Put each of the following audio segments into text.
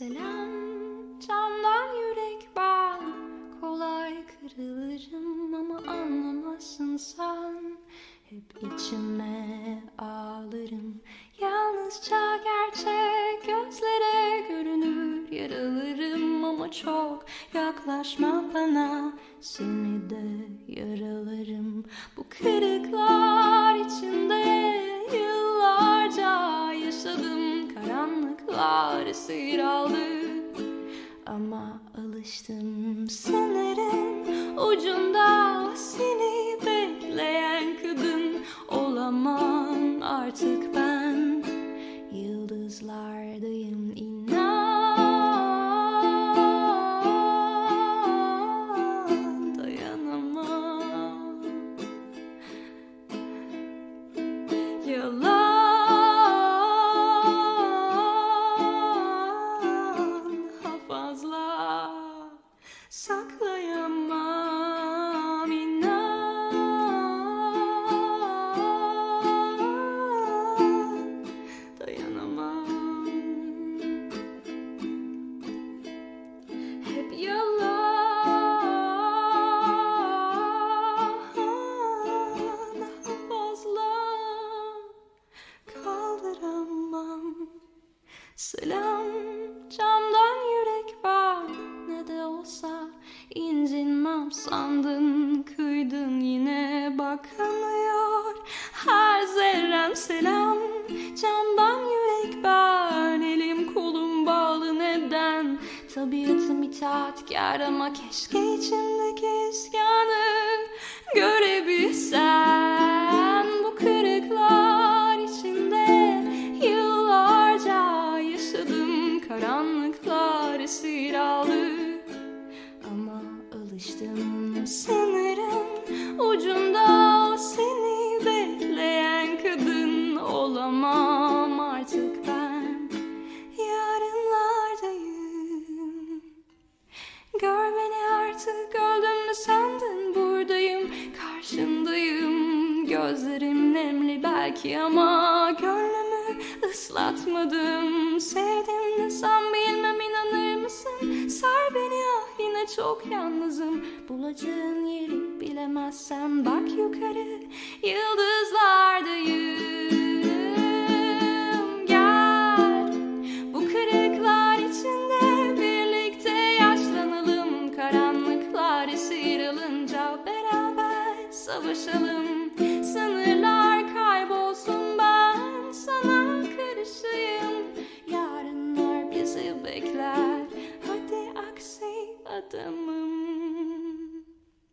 Selam. Camdan yürek ben Kolay kırılırım ama anlamazsın sen. Hep içime ağlarım. Yalnızca gerçek gözlere görünür. Yaralarım ama çok yaklaşma bana. Seni de yaralarım Bu kırıklar içinde Esir aldı. Ama alıştım sanırım ucunda seni bekleyen kadın olamam artık ben. Yıldızlardayım inan saklayamam inan. Dayanamam. Hep yalan daha kaldıramam. Selam sandın kıydın yine bakamıyor. Her zerrem selam camdan yürek ben. Elim kolum bağlı neden? Tabiatım itaatkar ama keşke içimdeki isyanı görebilsem. Bu kırıklar içinde yıllarca yaşadım. Karanlıklar esir aldı ama alıştım sanırım ucunda seni bekleyen kadın olamam artık ben. Yarınlardayım. Gör beni artık öldüm mü sandın? Buradayım karşındayım. Gözlerim nemli belki ama gönlümü ıslatmadım. Sevdim desem bilmem inanır mısın? Ah yine çok yalnızım. Bulacağın yeri bilemezsen bak yukarı. Yıldızlardayım Gel. Bu kırıklar içinde birlikte yaşlanalım. Karanlıklar esir beraber savaşalım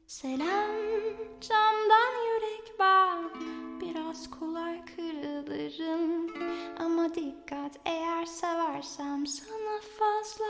Selam camdan yürek ben Biraz kolay kırılırım. Ama dikkat eğer seversem sana fazla